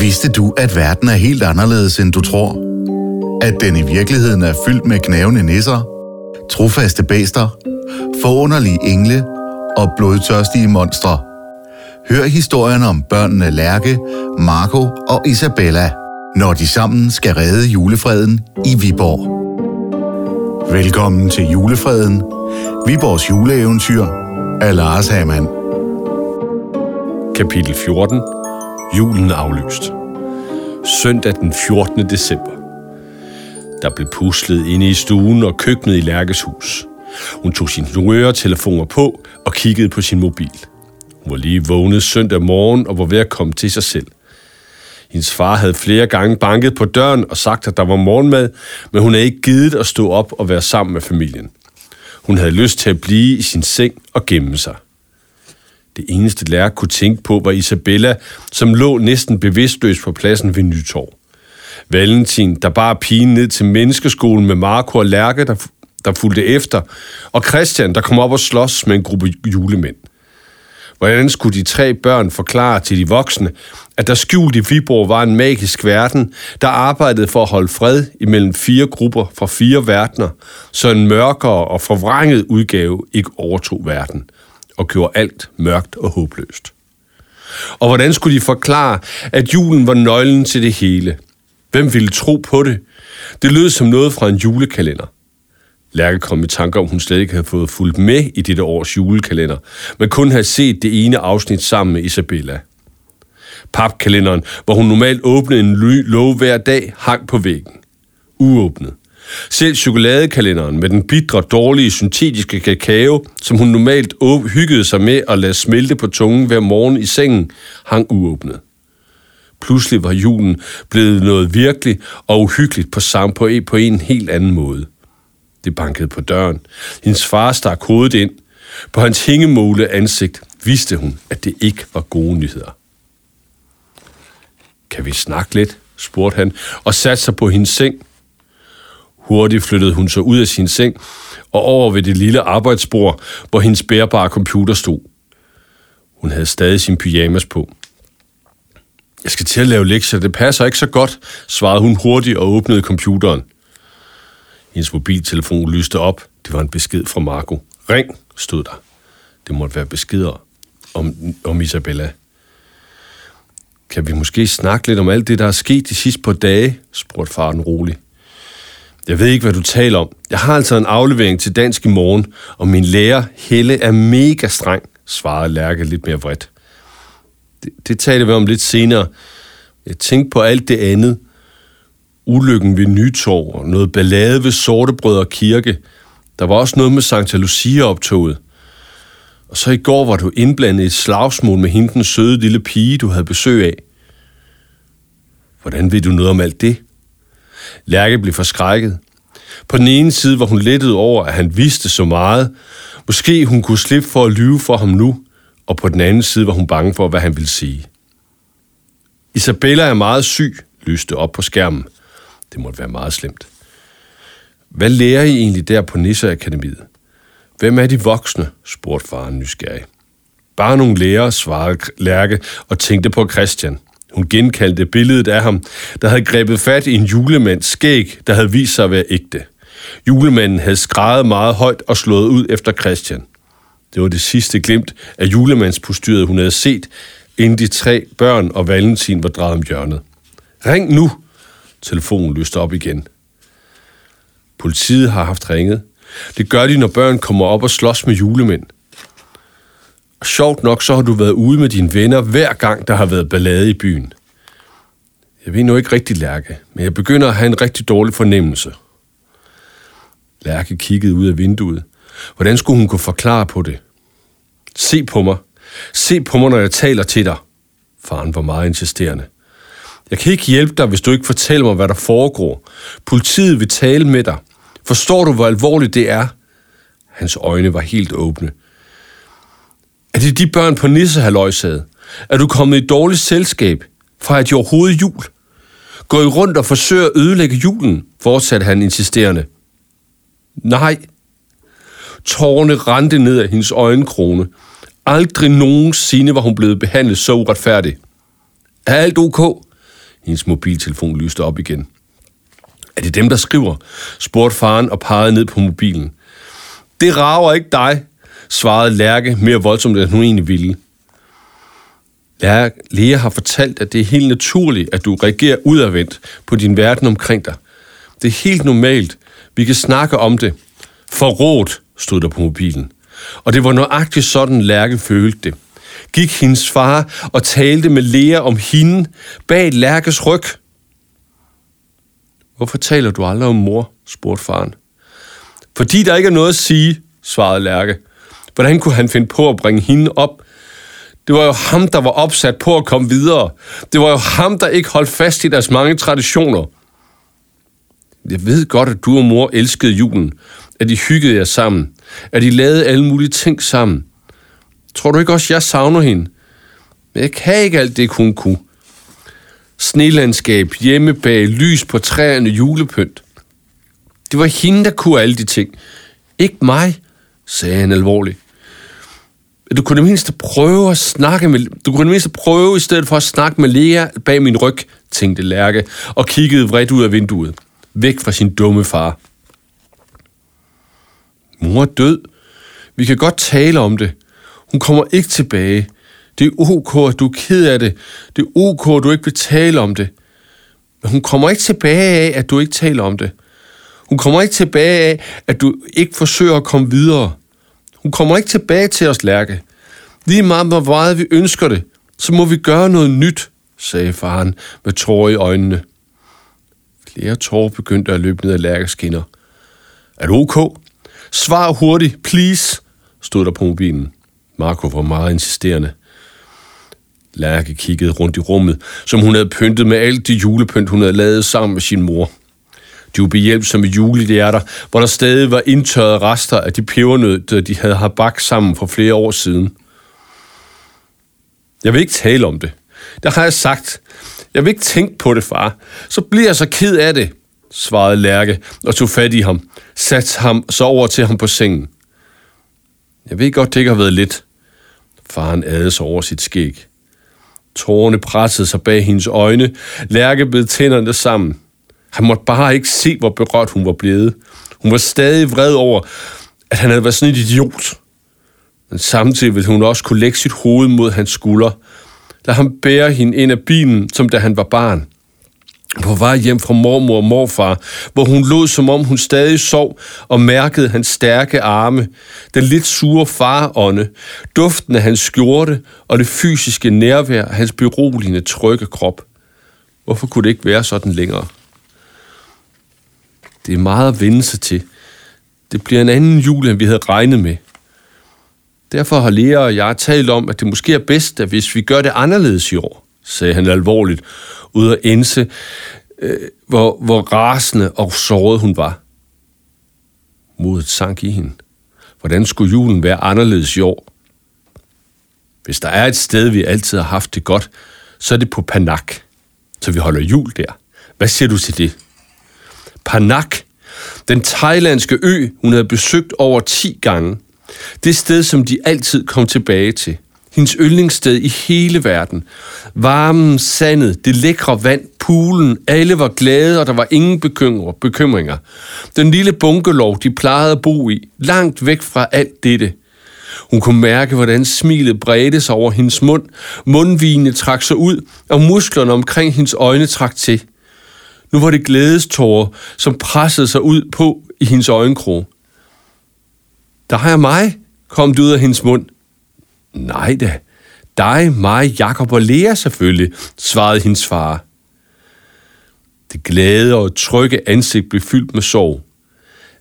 Vidste du, at verden er helt anderledes, end du tror? At den i virkeligheden er fyldt med knævende nisser, trofaste bæster, forunderlige engle og blodtørstige monstre. Hør historien om børnene Lærke, Marco og Isabella, når de sammen skal redde julefreden i Viborg. Velkommen til Julefreden, Viborgs juleeventyr af Lars Hamann. Kapitel 14. Julen aflyst. Søndag den 14. december. Der blev puslet inde i stuen og køkkenet i Lærkes hus. Hun tog sin telefoner på og kiggede på sin mobil. Hun var lige vågnet søndag morgen og var ved at komme til sig selv. Hendes far havde flere gange banket på døren og sagt, at der var morgenmad, men hun havde ikke givet at stå op og være sammen med familien. Hun havde lyst til at blive i sin seng og gemme sig. Det eneste lærer kunne tænke på var Isabella, som lå næsten bevidstløs på pladsen ved Nytorv. Valentin, der bare pigen ned til menneskeskolen med Marco og Lærke, der, der fulgte efter, og Christian, der kom op og slås med en gruppe julemænd. Hvordan skulle de tre børn forklare til de voksne, at der skjult i Viborg var en magisk verden, der arbejdede for at holde fred imellem fire grupper fra fire verdener, så en mørkere og forvrænget udgave ikke overtog verden og gjorde alt mørkt og håbløst. Og hvordan skulle de forklare, at julen var nøglen til det hele? Hvem ville tro på det? Det lød som noget fra en julekalender. Lærke kom i tanke om, hun slet ikke havde fået fulgt med i dette års julekalender, men kun havde set det ene afsnit sammen med Isabella. Papkalenderen, hvor hun normalt åbnede en lov hver dag, hang på væggen. Uåbnet. Selv chokoladekalenderen med den bitre, dårlige, syntetiske kakao, som hun normalt hyggede sig med at lade smelte på tungen hver morgen i sengen, hang uåbnet. Pludselig var julen blevet noget virkelig og uhyggeligt på, samme på, en, på en helt anden måde. Det bankede på døren. Hendes far stak hovedet ind. På hans hængemåle ansigt vidste hun, at det ikke var gode nyheder. Kan vi snakke lidt? spurgte han, og satte sig på hendes seng. Hurtigt flyttede hun sig ud af sin seng og over ved det lille arbejdsbord, hvor hendes bærbare computer stod. Hun havde stadig sin pyjamas på. Jeg skal til at lave lektier, det passer ikke så godt, svarede hun hurtigt og åbnede computeren. Hendes mobiltelefon lyste op. Det var en besked fra Marco. Ring, stod der. Det måtte være beskeder om, om Isabella. Kan vi måske snakke lidt om alt det, der er sket de sidste par dage? spurgte faren roligt. Jeg ved ikke, hvad du taler om. Jeg har altså en aflevering til dansk i morgen, og min lærer Helle er mega streng, svarede Lærke lidt mere vredt. Det, det taler vi om lidt senere. Jeg tænkte på alt det andet. Ulykken ved Nytorv og noget ballade ved Sortebrød og Kirke. Der var også noget med Santa Lucia-optoget. Og så i går var du indblandet i et slagsmål med hende den søde lille pige, du havde besøg af. Hvordan ved du noget om alt det? Lærke blev forskrækket. På den ene side var hun lettet over, at han vidste så meget. Måske hun kunne slippe for at lyve for ham nu, og på den anden side var hun bange for, hvad han ville sige. Isabella er meget syg, lyste op på skærmen. Det måtte være meget slemt. Hvad lærer I egentlig der på Nisseakademiet? Hvem er de voksne? spurgte faren nysgerrig. Bare nogle lærere, svarede Lærke og tænkte på Christian. Hun genkaldte billedet af ham, der havde grebet fat i en julemands skæg, der havde vist sig at være ægte. Julemanden havde skrejet meget højt og slået ud efter Christian. Det var det sidste glimt af julemandspostyret, hun havde set, inden de tre børn og Valentin var drejet om hjørnet. Ring nu! Telefonen lyste op igen. Politiet har haft ringet. Det gør de, når børn kommer op og slås med julemænd. Sjovt nok, så har du været ude med dine venner hver gang, der har været ballade i byen. Jeg ved nu ikke rigtig, Lærke, men jeg begynder at have en rigtig dårlig fornemmelse. Lærke kiggede ud af vinduet. Hvordan skulle hun kunne forklare på det? Se på mig. Se på mig, når jeg taler til dig. Faren var meget insisterende. Jeg kan ikke hjælpe dig, hvis du ikke fortæller mig, hvad der foregår. Politiet vil tale med dig. Forstår du, hvor alvorligt det er? Hans øjne var helt åbne. Er det de børn på nissehaløjsæde? Er du kommet i dårligt selskab? Fra de overhovedet jul? Går I rundt og forsøger at ødelægge julen? Fortsatte han insisterende. Nej. Tårne rendte ned af hendes øjenkrone. Aldrig nogensinde var hun blevet behandlet så uretfærdigt. Er alt ok? Hendes mobiltelefon lyste op igen. Er det dem, der skriver? spurgte faren og pegede ned på mobilen. Det rager ikke dig, svarede Lærke mere voldsomt, end hun egentlig ville. Lea har fortalt, at det er helt naturligt, at du reagerer udadvendt på din verden omkring dig. Det er helt normalt. Vi kan snakke om det. Forrådt, stod der på mobilen. Og det var nøjagtigt sådan, Lærke følte det. Gik hendes far og talte med Lea om hende bag Lærkes ryg. Hvorfor taler du aldrig om mor? spurgte faren. Fordi der ikke er noget at sige, svarede Lærke. Hvordan kunne han finde på at bringe hende op? Det var jo ham, der var opsat på at komme videre. Det var jo ham, der ikke holdt fast i deres mange traditioner. Jeg ved godt, at du og mor elskede julen, at I hyggede jer sammen, at I lavede alle mulige ting sammen. Tror du ikke også, jeg savner hende? Men jeg kan ikke alt det, hun kunne. Snelandskab, hjemmebag, lys på træerne, julepynt. Det var hende, der kunne alle de ting. Ikke mig, sagde han alvorligt. Du kunne det mindste prøve at snakke med... Du kunne det mindste prøve, i stedet for at snakke med Lea bag min ryg, tænkte Lærke, og kiggede vredt ud af vinduet. Væk fra sin dumme far. Mor er død. Vi kan godt tale om det. Hun kommer ikke tilbage. Det er ok, at du er ked af det. Det er ok, at du ikke vil tale om det. Men hun kommer ikke tilbage af, at du ikke taler om det. Hun kommer ikke tilbage af, at du ikke forsøger at komme videre. Hun kommer ikke tilbage til os, Lærke. Lige meget, hvor meget vi ønsker det, så må vi gøre noget nyt, sagde faren med tårer i øjnene. Flere tårer begyndte at løbe ned ad Lærkes kinder. Er du ok? Svar hurtigt, please, stod der på mobilen. Marco var meget insisterende. Lærke kiggede rundt i rummet, som hun havde pyntet med alt det julepynt, hun havde lavet sammen med sin mor. De var behjælpsomme julehjerter, hvor der stadig var indtørrede rester af de pebernødder, de havde har bagt sammen for flere år siden. Jeg vil ikke tale om det. Der har jeg sagt. Jeg vil ikke tænke på det, far. Så bliver jeg så ked af det, svarede Lærke og tog fat i ham. Satte ham så over til ham på sengen. Jeg ved godt, det ikke har været lidt. Faren adede sig over sit skæg. Tårerne pressede sig bag hendes øjne. Lærke bed tænderne sammen. Han måtte bare ikke se, hvor berørt hun var blevet. Hun var stadig vred over, at han havde været sådan en idiot. Men samtidig ville hun også kunne lægge sit hoved mod hans skulder. Lad ham bære hende ind af bilen, som da han var barn. På vej hjem fra mormor og morfar, hvor hun lod, som om hun stadig sov og mærkede hans stærke arme, den lidt sure farånde, duften af hans skjorte og det fysiske nærvær af hans beroligende trygge krop. Hvorfor kunne det ikke være sådan længere? Det er meget at vende sig til. Det bliver en anden jul, end vi havde regnet med. Derfor har Lea og jeg talt om, at det måske er bedst, at hvis vi gør det anderledes i år, sagde han alvorligt, ud at ense, øh, hvor, hvor rasende og såret hun var. Modet sank i hende. Hvordan skulle julen være anderledes i år? Hvis der er et sted, vi altid har haft det godt, så er det på Panak. Så vi holder jul der. Hvad siger du til det? Panak, den thailandske ø, hun havde besøgt over 10 gange. Det sted, som de altid kom tilbage til. Hendes yndlingssted i hele verden. Varmen, sandet, det lækre vand, poolen, alle var glade, og der var ingen bekymringer. Den lille bunkelov, de plejede at bo i, langt væk fra alt dette. Hun kunne mærke, hvordan smilet bredte sig over hendes mund, mundvigene trak sig ud, og musklerne omkring hendes øjne trak til. Nu var det glædestårer, som pressede sig ud på i hendes øjenkrog. Der er mig, kom det ud af hendes mund. Nej da, dig, mig, Jakob og Lea selvfølgelig, svarede hendes far. Det glade og trygge ansigt blev fyldt med sorg.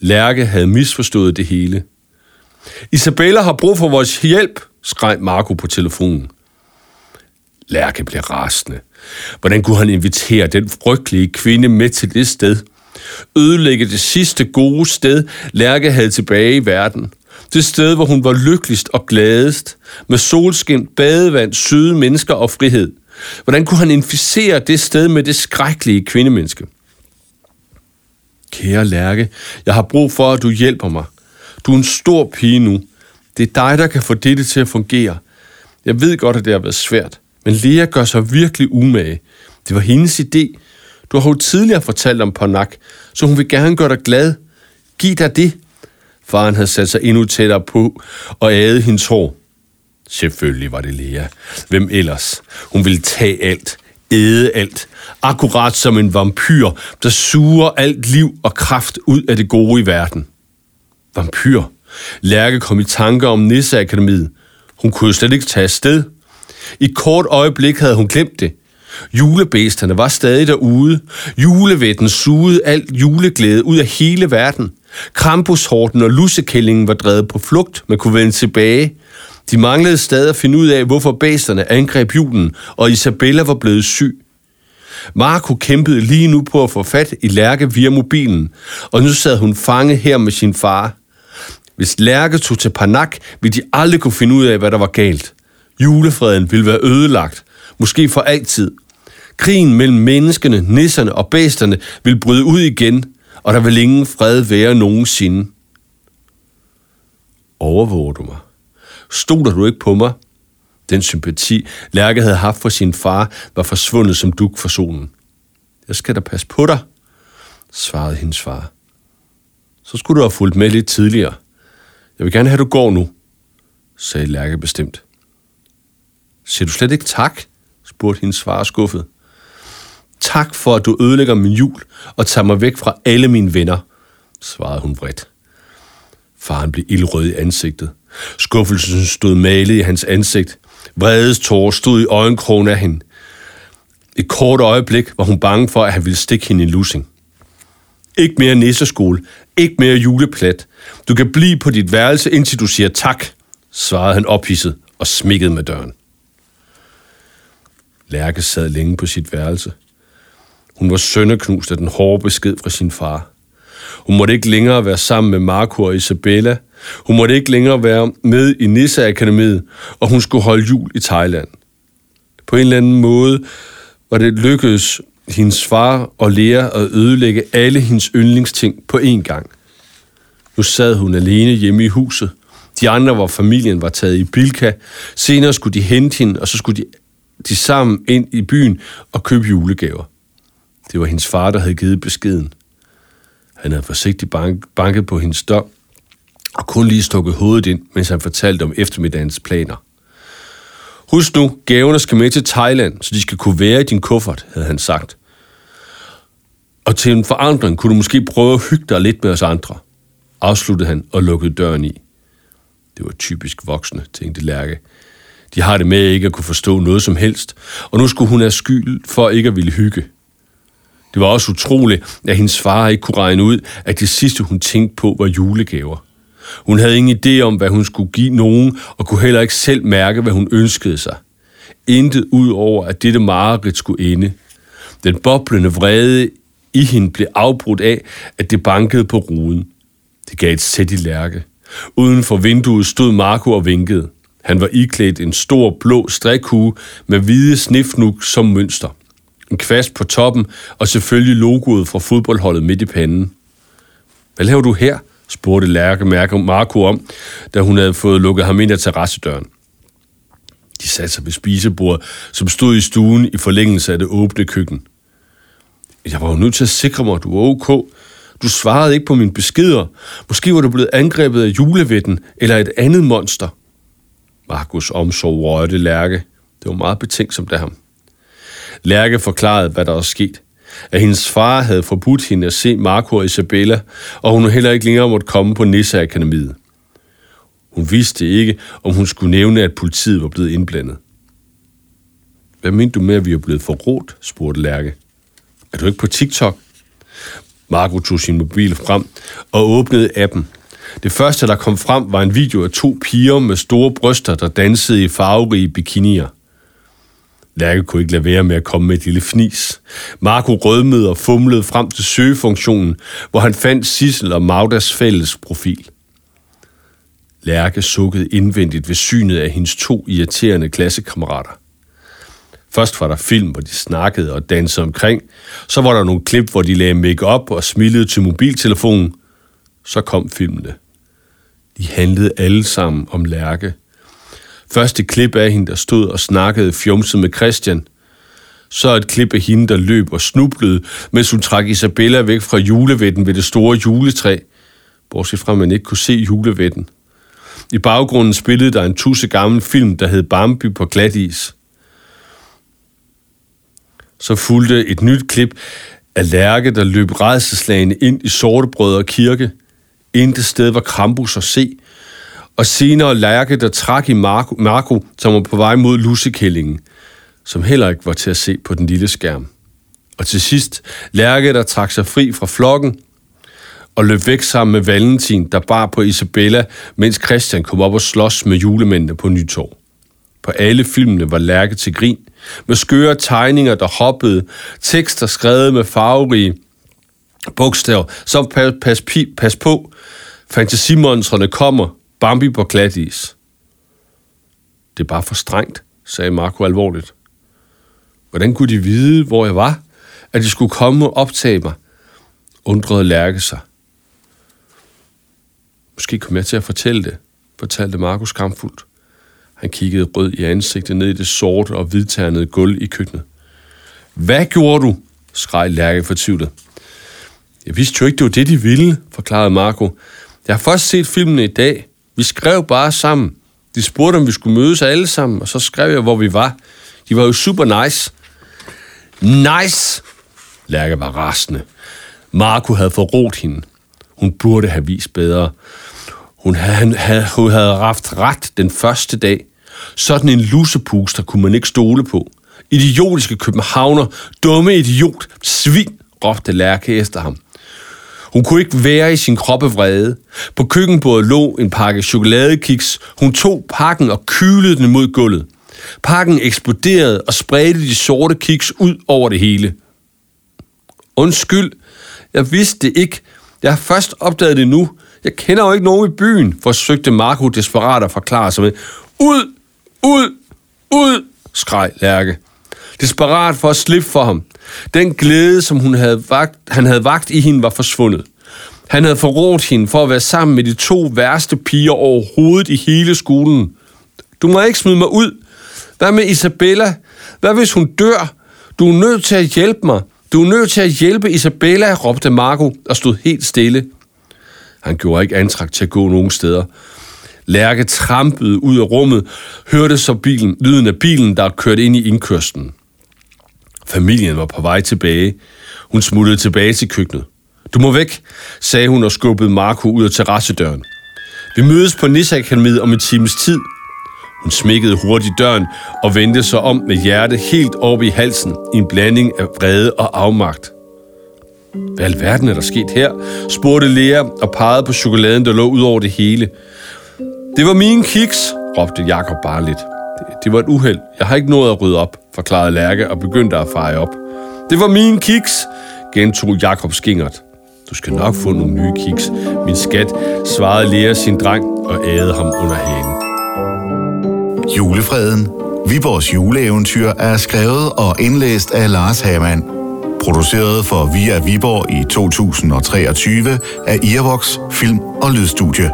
Lærke havde misforstået det hele. Isabella har brug for vores hjælp, skreg Marco på telefonen. Lærke blev rasende. Hvordan kunne han invitere den frygtelige kvinde med til det sted? Ødelægge det sidste gode sted, Lærke havde tilbage i verden. Det sted, hvor hun var lykkeligst og gladest, med solskin, badevand, søde mennesker og frihed. Hvordan kunne han inficere det sted med det skrækkelige kvindemenneske? Kære Lærke, jeg har brug for, at du hjælper mig. Du er en stor pige nu. Det er dig, der kan få dette til at fungere. Jeg ved godt, at det har været svært. Men Lea gør sig virkelig umage. Det var hendes idé. Du har jo tidligere fortalt om Parnak, så hun vil gerne gøre dig glad. Giv dig det. Faren havde sat sig endnu tættere på og æde hendes hår. Selvfølgelig var det Lea. Hvem ellers? Hun ville tage alt, æde alt, akkurat som en vampyr, der suger alt liv og kraft ud af det gode i verden. Vampyr. Lærke kom i tanker om Nisseakademiet. Hun kunne slet ikke tage afsted. I kort øjeblik havde hun glemt det. Julebæsterne var stadig derude. Julevætten sugede alt juleglæde ud af hele verden. Krampushorten og lussekællingen var drevet på flugt, men kunne vende tilbage. De manglede stadig at finde ud af, hvorfor bæsterne angreb julen, og Isabella var blevet syg. Marco kæmpede lige nu på at få fat i Lærke via mobilen, og nu sad hun fanget her med sin far. Hvis Lærke tog til Panak, ville de aldrig kunne finde ud af, hvad der var galt. Julefreden ville være ødelagt, måske for altid. Krigen mellem menneskene, nisserne og bæsterne ville bryde ud igen, og der vil ingen fred være nogensinde. Overvåger du mig? Stoler du ikke på mig? Den sympati, Lærke havde haft for sin far, var forsvundet som duk for solen. Jeg skal da passe på dig, svarede hendes far. Så skulle du have fulgt med lidt tidligere. Jeg vil gerne have, at du går nu, sagde Lærke bestemt. Siger du slet ikke tak? spurgte hendes far skuffet. Tak for, at du ødelægger min jul og tager mig væk fra alle mine venner, svarede hun vredt. Faren blev ildrød i ansigtet. Skuffelsen stod malet i hans ansigt. Vredes tårer stod i øjenkrogen af hende. Et kort øjeblik var hun bange for, at han ville stikke hende i lussing. Ikke mere nisseskole. Ikke mere juleplat. Du kan blive på dit værelse, indtil du siger tak, svarede han ophidset og smikkede med døren. Lærke sad længe på sit værelse. Hun var sønderknust af den hårde besked fra sin far. Hun måtte ikke længere være sammen med Marco og Isabella. Hun måtte ikke længere være med i Nissa Akademiet, og hun skulle holde jul i Thailand. På en eller anden måde var det lykkedes hendes far og lære at ødelægge alle hendes yndlingsting på én gang. Nu sad hun alene hjemme i huset. De andre var familien var taget i Bilka. Senere skulle de hente hende, og så skulle de, de sammen ind i byen og købe julegaver. Det var hendes far, der havde givet beskeden. Han havde forsigtigt bank, banket på hendes dør, og kun lige stukket hovedet ind, mens han fortalte om eftermiddagens planer. Husk nu, gaverne skal med til Thailand, så de skal kunne være i din kuffert, havde han sagt. Og til en forandring kunne du måske prøve at hygge dig lidt med os andre, afsluttede han og lukkede døren i. Det var typisk voksne, tænkte Lærke. De har det med ikke at kunne forstå noget som helst, og nu skulle hun have skyld for ikke at ville hygge. Det var også utroligt, at hendes far ikke kunne regne ud, at det sidste, hun tænkte på, var julegaver. Hun havde ingen idé om, hvad hun skulle give nogen, og kunne heller ikke selv mærke, hvad hun ønskede sig. Intet ud over, at dette mareridt skulle ende. Den boblende vrede i hende blev afbrudt af, at det bankede på ruden. Det gav et sæt i lærke. Uden for vinduet stod Marco og vinkede. Han var iklædt en stor blå strikhue med hvide snifnuk som mønster en kvast på toppen, og selvfølgelig logoet fra fodboldholdet midt i panden. Hvad laver du her? spurgte Lærke Marco om, da hun havde fået lukket ham ind af terrassedøren. De satte sig ved spisebordet, som stod i stuen i forlængelse af det åbne køkken. Jeg var jo nødt til at sikre mig, at du var ok. Du svarede ikke på mine beskeder. Måske var du blevet angrebet af julevætten eller et andet monster. Markus omsorg rørte Lærke. Det var meget betænksomt af ham. Lærke forklarede, hvad der var sket. At hendes far havde forbudt hende at se Marco og Isabella, og hun heller ikke længere måtte komme på Nisseakademiet. Hun vidste ikke, om hun skulle nævne, at politiet var blevet indblandet. Hvad mente du med, at vi er blevet forrådt? spurgte Lærke. Er du ikke på TikTok? Marco tog sin mobil frem og åbnede appen. Det første, der kom frem, var en video af to piger med store bryster, der dansede i farverige bikinier. Lærke kunne ikke lade være med at komme med et lille fnis. Marco rødmede og fumlede frem til søgefunktionen, hvor han fandt Sissel og Magdas fælles profil. Lærke sukkede indvendigt ved synet af hendes to irriterende klassekammerater. Først var der film, hvor de snakkede og dansede omkring. Så var der nogle klip, hvor de lagde make op og smilede til mobiltelefonen. Så kom filmene. De handlede alle sammen om Lærke. Første klip af hende, der stod og snakkede fjumset med Christian. Så et klip af hende, der løb og snublede, mens hun trak Isabella væk fra julevætten ved det store juletræ. Bortset fra, at man ikke kunne se julevætten. I baggrunden spillede der en tusse gammel film, der hed Bambi på glat is. Så fulgte et nyt klip af Lærke, der løb redselslagende ind i Sortebrød og kirke. Intet sted var Krampus at se. Og senere Lærke, der trak i Marco, Marco som var på vej mod Lussekællingen, som heller ikke var til at se på den lille skærm. Og til sidst Lærke, der trak sig fri fra flokken og løb væk sammen med Valentin, der bar på Isabella, mens Christian kom op og slås med julemændene på Nytorv. På alle filmene var Lærke til grin, med skøre tegninger, der hoppede, tekster skrevet med farverige bogstaver, så pas, pas, pas på, fantasimonstrene kommer, Bambi på glatis. Det er bare for strengt, sagde Marco alvorligt. Hvordan kunne de vide, hvor jeg var? At de skulle komme og optage mig? Undrede Lærke sig. Måske kom jeg til at fortælle det, fortalte Markus kampfuldt. Han kiggede rød i ansigtet ned i det sorte og hvidternede gulv i køkkenet. Hvad gjorde du? skreg Lærke fortvivlet. Jeg vidste jo ikke, det var det, de ville, forklarede Marco. Jeg har først set filmen i dag. Vi skrev bare sammen. De spurgte, om vi skulle mødes alle sammen, og så skrev jeg, hvor vi var. De var jo super nice. Nice! Lærke var rasende. Marco havde forrådt hende. Hun burde have vist bedre. Hun havde, havde, hun havde haft ret den første dag. Sådan en lusepuster kunne man ikke stole på. Idiotiske københavner, dumme idiot, svin, råbte Lærke efter ham. Hun kunne ikke være i sin kroppe vrede. På køkkenbordet lå en pakke chokoladekiks. Hun tog pakken og kylede den mod gulvet. Pakken eksploderede og spredte de sorte kiks ud over det hele. Undskyld, jeg vidste det ikke. Jeg har først opdaget det nu. Jeg kender jo ikke nogen i byen, forsøgte Marco desperat at forklare sig med. Ud! Ud! Ud! skreg Lærke. Desperat for at slippe for ham. Den glæde, som hun havde vagt, han havde vagt i hende, var forsvundet. Han havde forrådt hende for at være sammen med de to værste piger overhovedet i hele skolen. Du må ikke smide mig ud. Hvad med Isabella? Hvad hvis hun dør? Du er nødt til at hjælpe mig. Du er nødt til at hjælpe Isabella, råbte Marco og stod helt stille. Han gjorde ikke antræk til at gå nogen steder. Lærke trampede ud af rummet, hørte så bilen, lyden af bilen, der kørte ind i indkørslen. Familien var på vej tilbage. Hun smuttede tilbage til køkkenet. Du må væk, sagde hun og skubbede Marco ud af terrassedøren. Vi mødes på Nisseakademiet om en times tid. Hun smækkede hurtigt døren og vendte sig om med hjertet helt oppe i halsen i en blanding af vrede og afmagt. Hvad alverden er der sket her? spurgte Lea og pegede på chokoladen, der lå ud over det hele. Det var mine kiks, råbte Jakob bare lidt. Det var et uheld. Jeg har ikke nået at rydde op, forklarede Lærke og begyndte at feje op. Det var min kiks, gentog Jakob skingert. Du skal nok få nogle nye kiks, min skat, svarede Lea sin dreng og ædede ham under hagen. Julefreden. Viborgs juleeventyr er skrevet og indlæst af Lars Hamann. Produceret for Via Viborg i 2023 af Irvox Film- og Lydstudie.